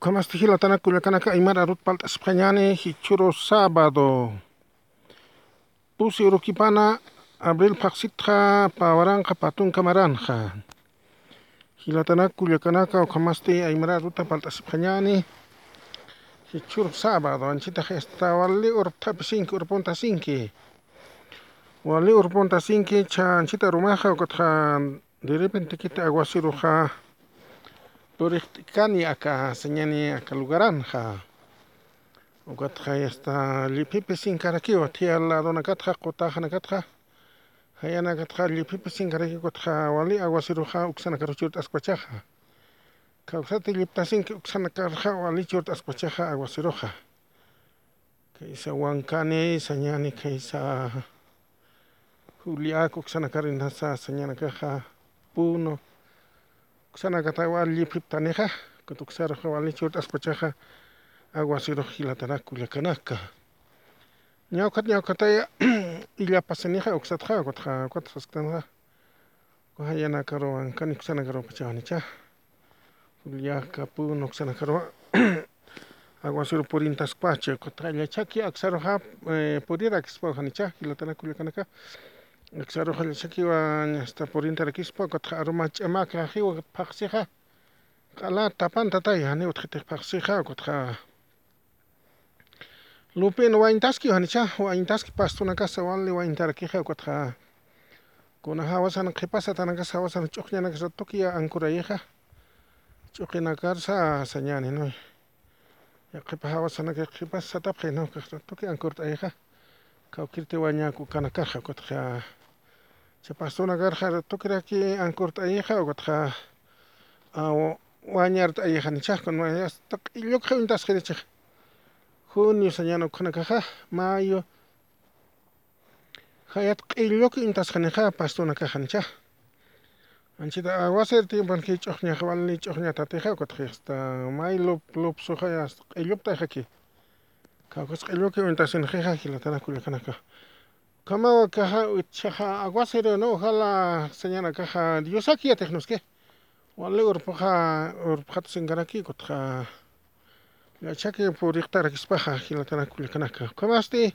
Kamaste hilatana kullakanaka aymara arut paltas pañani hichuro sábado pusi urukipana abril paksitqa pawaranqa patunqa maranja hilatana kullakanaka ukamaste aymara aruta paltas pañani hichuro sábado anchita esta wali urtapi sinki urpunta sinki wali urpunta sinki cha anchita rumaqa ukatqa de repente kita aguaciruqa puriqt'ikani aka señani aka lugaranja ukatqa hasta llipipi sinqarakiwan tiyan ladona katqa qutaqna katqa hayana katqa llipipi sinqaraki kutqa wali aguaciruqa uksana karuchurta aspachaqa kawsata llipta sinki uksana karqa walichurta aspachaqa aguaciruqa kaysa wankani sañani kaysa uksana karinasa sañana kaqa puno uksaraqa walichurta aspachaqa aguaciruqa hilatana kullakanaka ñawkata ñawkataya uksataqa kutqa kutasqaskatanaqa hayana karuwan kani puno uksana karuwan aguaciru purintaspacha kutqa illachaki aksaruqa purirakispawancha hilatana kullakanaka aksaruqa illachakiwan hasta purinta rakispa kutqa aruma ch'amaka hiwa paqsiqa q'ala tapanta taya ani utqhitiq paqsiqa kutqa lupin wañtaski nicha wañtaski pastuna kasa wali wañtarakiqa kutqa kunan hawasana qhipasatana kasa hawasana ch'uqñana kasa tukuy ankurayiqa ch'uqina karsa sañani no? Qipa hawasanaka qhipasatapi no? Tukuy ankurta ayqa kawkirti wañakukana karqa kutqa chay pastuna karqa tukiraki ankurta ayqa kutqa wañarta ayqanicha kunan hasta q'illuqa wintasqa richiq junio sañana ukhanakaqa mayo hayata q'illuqa intasqa niqa pastuna kaqanicha anchita aguacero tiempopi ch'uqñaqa wali ch'uqñata tiyqa kutqa hasta mayo lupsuqa hasta q'illupta ayqaki kawsqa q'illuqa wintasiniqiqa hilatana kullakanaka kamawa kaja chaqa aguacero no ojalá sañanakaqa diosaki yatiqnusqa wali urpuqa urpujata sinqaraki kutqa illachaki puriqta rakispaqa hilatana kullakanaka kamaste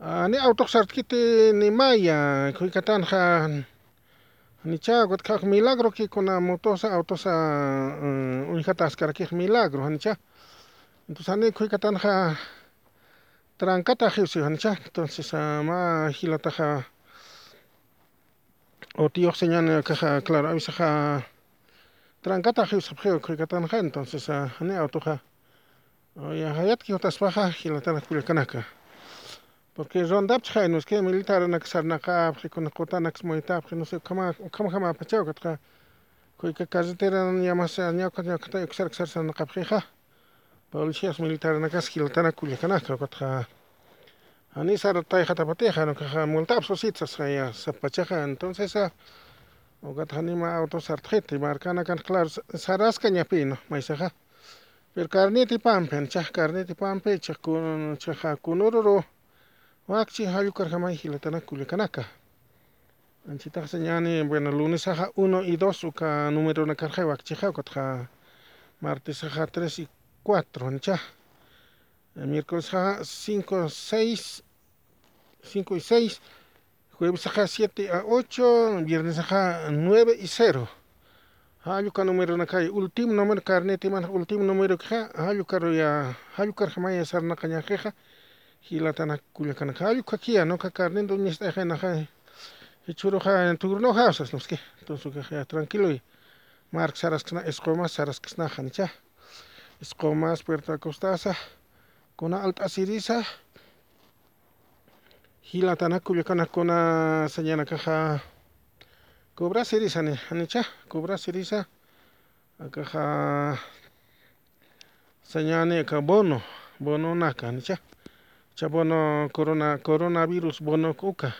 ani awtuqsartkiti nimaya kuykatanja nicha kutqa milagro kuna motosa autosa ullqata askarajika milagro nicha. Entonces ani kuykatanja trankata riqsik nicha entonces ama hilataqa utiyuq señanakaqa claro awisaqa trankata riqsipaq kuykatanja entonces ani autoqa hayataki utaspaqa hilatana kullakanaka porque rondapichik haynusqa militarna kasharnaqapaq rikuna qutanaka maytapaq no se ukama ukama hamapachaw kutqa kuyka carretera ñamasa ñawka ñawkataya uksara kasarsarnaqapaqqa policías militarna kasqa hilatana kullakanaka kutqa ani sarata tayqatapatiqa ñuqaqa multapas ricibisasqa sapachaqa entonces ukataqa nima auto sartaqhita marcana kanqa claro sarasqa ñapi no maysaqa pero carnetipampi nicha carnetipampi chaqa kunururu wakchik allukarqa may hilatana kullakanaka anchitaqa ñani bueno lunesaqa uno y dos uka numerona karqa wakchiqa kutqa martesqa tres y 4, ¿ya? El miércoles 5, 6, 5 y 6. Jueves 7 a 8, viernes 9 y 0. Hayuka número na calle, último número carnete man, último número que hayuka ya, hayuka jamaya sar na caña queja, hilata na cuyaca na hayuka kia, no ka donde está ja na ja, hechuro en turno ja, o no es que, entonces que tranquilo y, Mark saras kna, escoma saras kna, ja, escomas, puerta costaza, con alta siriza, hilatana cuyacana con señana caja, cobra siriza, anicha, cobra siriza, caja, señane acá bono, bono naca, anicha, chabono corona, coronavirus, bono cuca,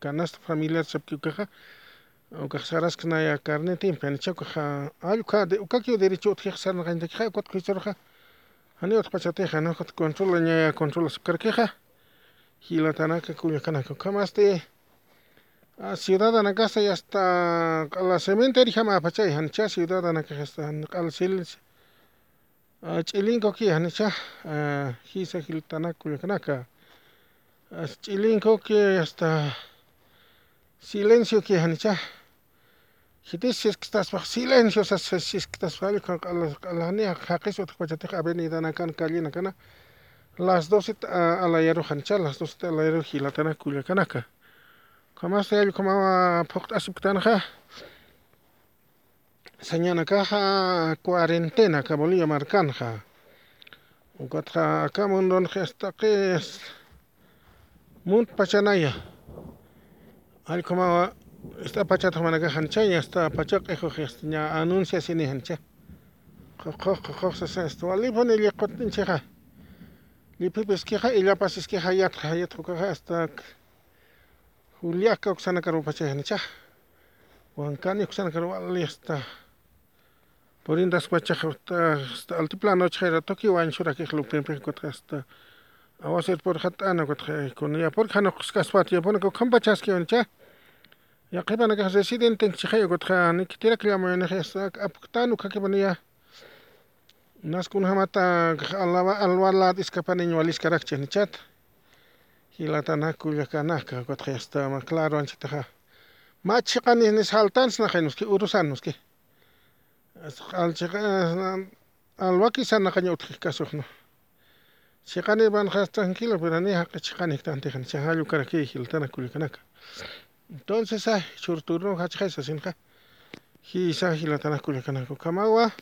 canasta familiar, chapquiucaja, ukaqa ukaq saraskasnaya carnetinpi nicha ukaqa alluka ukaki derecho ukata kuychurqa ani utqapachatiqa no controla ña controlaskarkiqa hilatanaka kullakanaka kamaste ciudadanakasta hasta q'ala cementerio hamapachay nicha ciudadanaka hasta q'ala ch'ilinko ki hanicha hisa hiltanaka kullakanaka ch'ilinko ki hasta silencio ki hanicha Hitis bajo silencio, estás bajo la niña, jaquis o te avenida nakan calle nakana. Las 12 a la yero hancha, las 12 a la yero hilatana kullakanaka. Kama se el kama pokt asiptanaja. Señana caja cuarentena que bolía marcanja. Ukatra acá mundon gesta que es munt pachanaya. Al como esta pachata managa hanchaya esta pachak ejo gesta anuncia sini hancha. Khokh khokh sa esto ali pone li qotin cheja. Li pipes que ja y la pasis que hayat hayat khokh hasta Juliaka oksana karo pacha hancha. Wankani oksana karo ali esta por indas pachaja hasta altiplano chera toki wan shura que lupin pe kotra hasta awaser por hatana con ya por khano kaspat ya pon ko khamba chas que oncha Ya qipa naka residen tenkchihay yukutja nikitirak liyama ya sak apuktan uka kipani ya naskun hamata alaba albalat iskapani ñualiskarak chenichat hilatanaka ullakanaka kutja yastama claro anchitaja machiqanis nisjaltans naja nuski urusan nuski alchiqa albaquisanaqa ñawtijkasujno chiqani van tranquilo pero ni jaqa chiqaniktantijan chajallukarakij hiltanaka ullakanaka Entonces, ay, churturro, hachja, esa sinja. Hisa, hilatana, culiacanaco, camagua.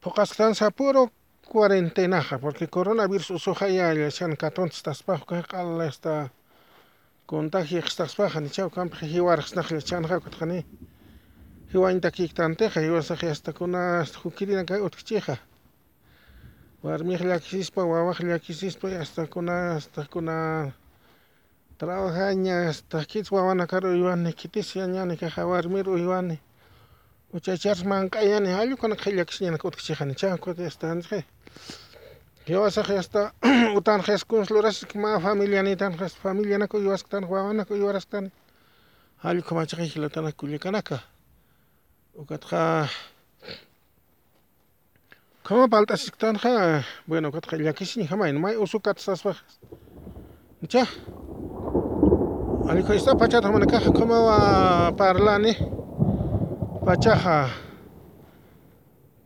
Pocas tanza puro cuarentenaja, porque coronavirus usoja ya, ya sean catón, estas pajas, cala, esta contagio, estas pajas, ni chau, campe, jiwar, snaj, le chan, jacotjani. Jiwain taquik tanteja, jiwar, saja, hasta con hasta juquirina, caotchija. Warmijla, quisispa, guavajla, quisispa, hasta con hasta con wawana kar uywani kitis ñani kaja warmiri uywani uchachar mank'ayani allqunqa qillakisñanaka utk'ichijanicha kutin yastanchik hiwasaq yasta utanqa yaskunslurasqa ma familianitanqa familianaka uywasqtani wawanaka uywarasqtani allqu machaqa hilatanaka kullikanaka ukatqa kama palt'asisqtanja bueno ukatqa llakisña hamay may usukatasaspa nicha allqu esta pachata mana kaja kamawa parlani pachaja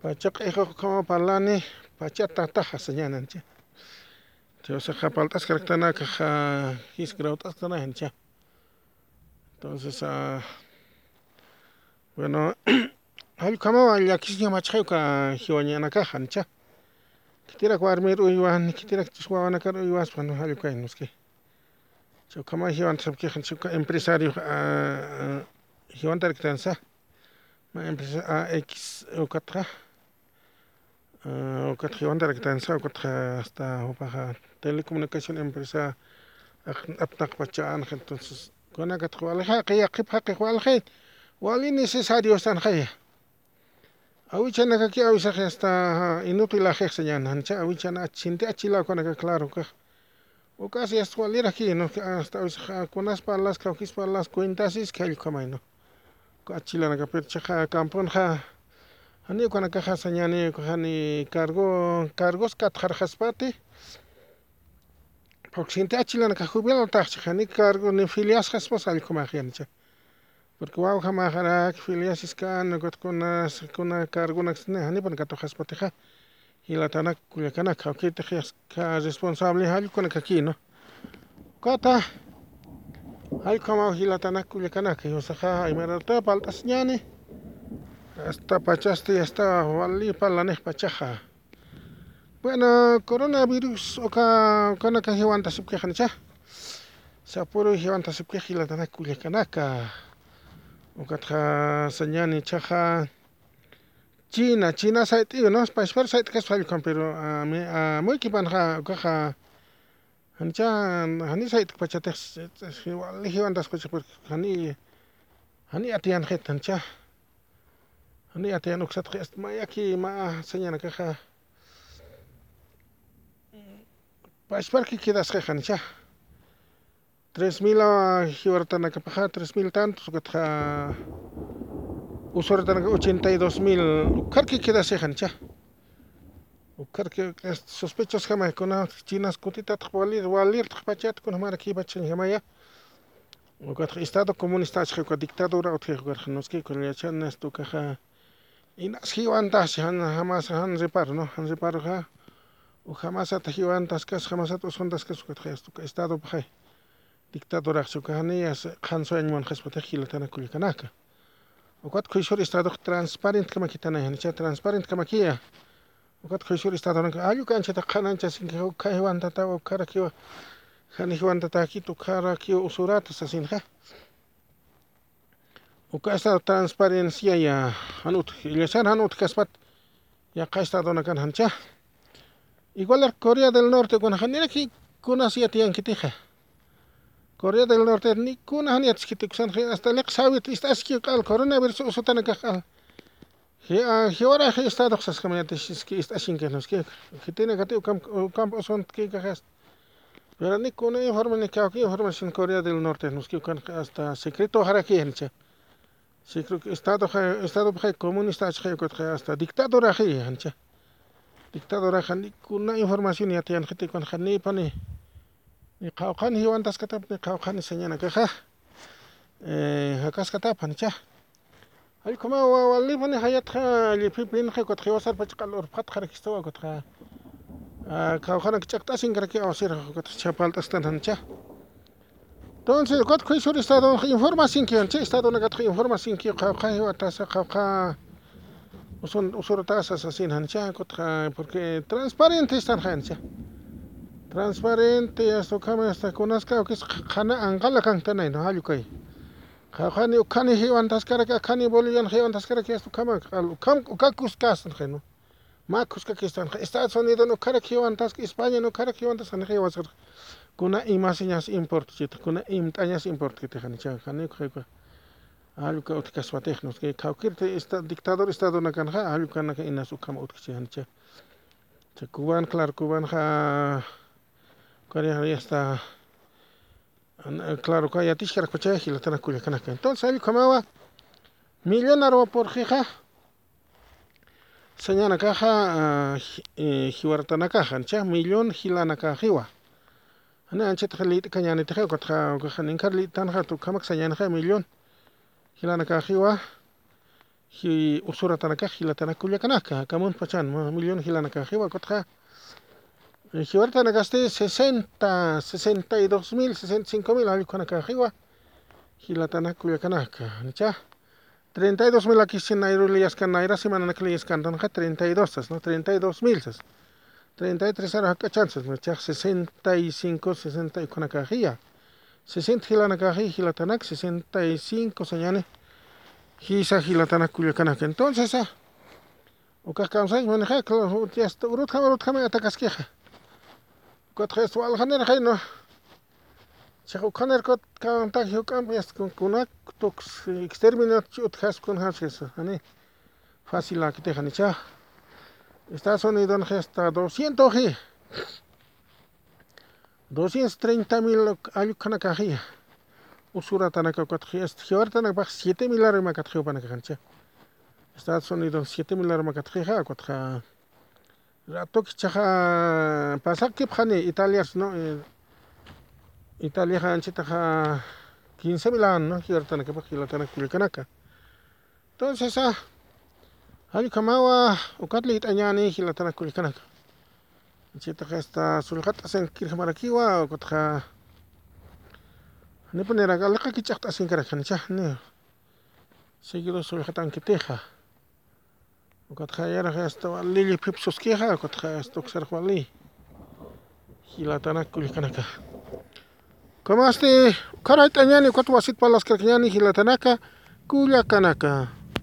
pachaqa iquqa kama parlani pachata taja señanancha Diosqa palt'askaraqtanaka hisqrawt'asqtanaja nicha entonces Bueno, allqu llakisña machqayuqa hiwañanakaja nicha kitirak warmiri uywani kitirak wawanakar uywaspa allqu kaynuski chay kama sapkiqa empresario hiwantari tansa ma empresa AX ukatqa ukatqa hiwantari tansa ukatqa hasta upaqa telecomunicación empresa aptaq pachanaqa entonces kunakatqa walhaqa yaqipa haqiq walhay wali necesario sanjaya awichanaka ki awisaq hasta inútil ajeqsa ñanancha awichana achinti achilakunaka claro kaq hasta walira ki no hasta awisaq kunaspa alasqa ukispa alas cuentasisqa allqumay no achilanaka pero chaqa campunqa hani kunakaqa ñani hani cargo cargos katqarqaspati porque sinti achilanaka jubilado taqcha hani cargo ni filiasqaspas allqumaj yanicha porque wawqa majaraki filiasisqana kutkuna kuna cargunak hanipan katujaspatiqa hilatanaka kullakanaka awkitaq ka responsable allqunaka ki no? Kata allqu hilatanaka kullakanaka yusaqa imarata paltas ñani hasta pachasta yasta walipa lanej pachaja bueno coronavirus oka kanaka hiwanta sipkiqa nicha sapuro hiwanta sipkiqa hilatanaka kullakanaka ukatqa sañani China China sayt'iwan no? Pashpar sayt kaspa allqun pero amuykipanaqa ukaqa hanicha hani sayt pachatiq wali hiwantaspacha porque hani hani atiyanqita hanicha hani atiyan uksataqa hasta mayaki ma sañanakaqa pashparki kidasqaqa hanicha tres mil hiwartanakapaqa tres mil tantos ukatqa usuratanaqa ochenta y dos mil. Karki kidasqa hanicha ukarka sospechos jamás kuna chinas kutitata walir walir pachat kuna mara kibachin jamaya ukatqa estado comunista achqa dictadura utqa noski kulyachan esto kaja inas jiwantas han jamás han reparo no? Han reparo ja o jamás ata jiwantas kas jamás ata usontas kas ukatqa esto estado pajay dictadura chukanias qhanso añman qhaspata hilatana kulkanaka ukat khushur estado transparent kama kitana han cha transparent kama kia ukat khushur estado nan ayu kancha ta qhanancha sin ka jiwantata ukara kiwa hani jiwantata kitu kara kiwa usurata sasinja uka estado transparencia ya hanut ilyashan hanut kaspat ya ka estado nakan hancha igual Corea del Norte kuna hanira ki kuna siya tiyan kitija Corea del Norte ni kuna han yats kitik san hasta lek sawit istas ki qal coronavirus usutana ka qal he he ora he estado xas kama yatis ki istashin ke nos ke kitine kati ukam ukam son ki ka has pero ni kuna informe ni ka ki información Corea del Norte nos ki kan hasta secreto haraki hencha secreto estado estado comunista hasta dictadura hencha dictadura han kuna información ya tiyan khiti kon khani pani ni qawqani hiwantas katap ni qawqani señana kaja eh hakas katap hancha hay kuma walli pani hayat kha li pipin kha kot khiwasar pach qalor phat khara kistawa kot kha. Qawqana kichaqta singara ki awsir kot chapaltas tan hancha entonces kot khui sur estado información ki hancha estado na kat información ki qawqa hiwatas qawqa usun usuratasas asin hancha kot kha porque transparente están hancha transparente kama hasta kunasqa ukis qana anqala kantanay no halukay qani ukani hiwan taskara ka qani bolivian hiwan taskara ki esto kama ukam ukakus kas makus ka kistan Estados Unidos no kara hiwan task España no kara hiwan tas qani hiwan task kuna imasiñas import chita kuna imtañas import kita qani cha qani qani aluka utkaswatejnos que kaukirte esta dictador estado na kanja aluka na ina su kama utkichi hancha cha. Kuban claro kuban ja Ya está claro que ya tishkara kucha hila tana kuya kanaka. Entonces ali kamawa millonario por jija señana caja hiwartana caja ancha millón hilana cajiwa ana ancha tkhali kanyani tkha ko tkha ko khanin karli tan kha tu kamak señana kha millón hilana cajiwa hi usura tanaka hilatana kuya kanaka kamun pachan millón hilana cajiwa ko me gasté 60, 62 mil, 65 mil, algo con acá arriba. Y la tana culiacanaka, ¿ya? 32 mil aquí sin le si que le yascan tanja 32, ¿no? 32 mil, 33 era acá chances, ¿no? 65, 60 y con acá arriba. 60 hilan acá arriba, hilatanak, 65 señane. Hilatanak culiacanaka. Entonces, ah. O maneja, claro, ya está. Kot khest wal khaner khayno chakhu khaner kot kan tak hiu kan yes kun kunak tok exterminat chut khas kun has es ani fácil la kite khani cha Estados Unidos gesta 200 gi 230 mil ayu kana kahi usura tanaka kot khest hior tanak bak 7 mil ar ma kat khiu panak khancha Estados Unidos 7 mil ar ma kat khiha kot kha Ratok chaja pasakip jani Italia no? Italia han chita 15 mil años no? Hirtana que hilatana kulkanaka entonces ah hali kamawa ukatli itanyani hilatana kulkanaka chita esta sulhat asen kirmarakiwa ukatja ne ponera galaka kichakta asen karakan chah ne seguido sulhatan kiteja وقد خيرها استوالي بيبسوس كيها قد استوكسر والي hila tanakul kanaka kama este karai tanyani kwatu wasit palas kerkenyani hila tanaka kulia kanaka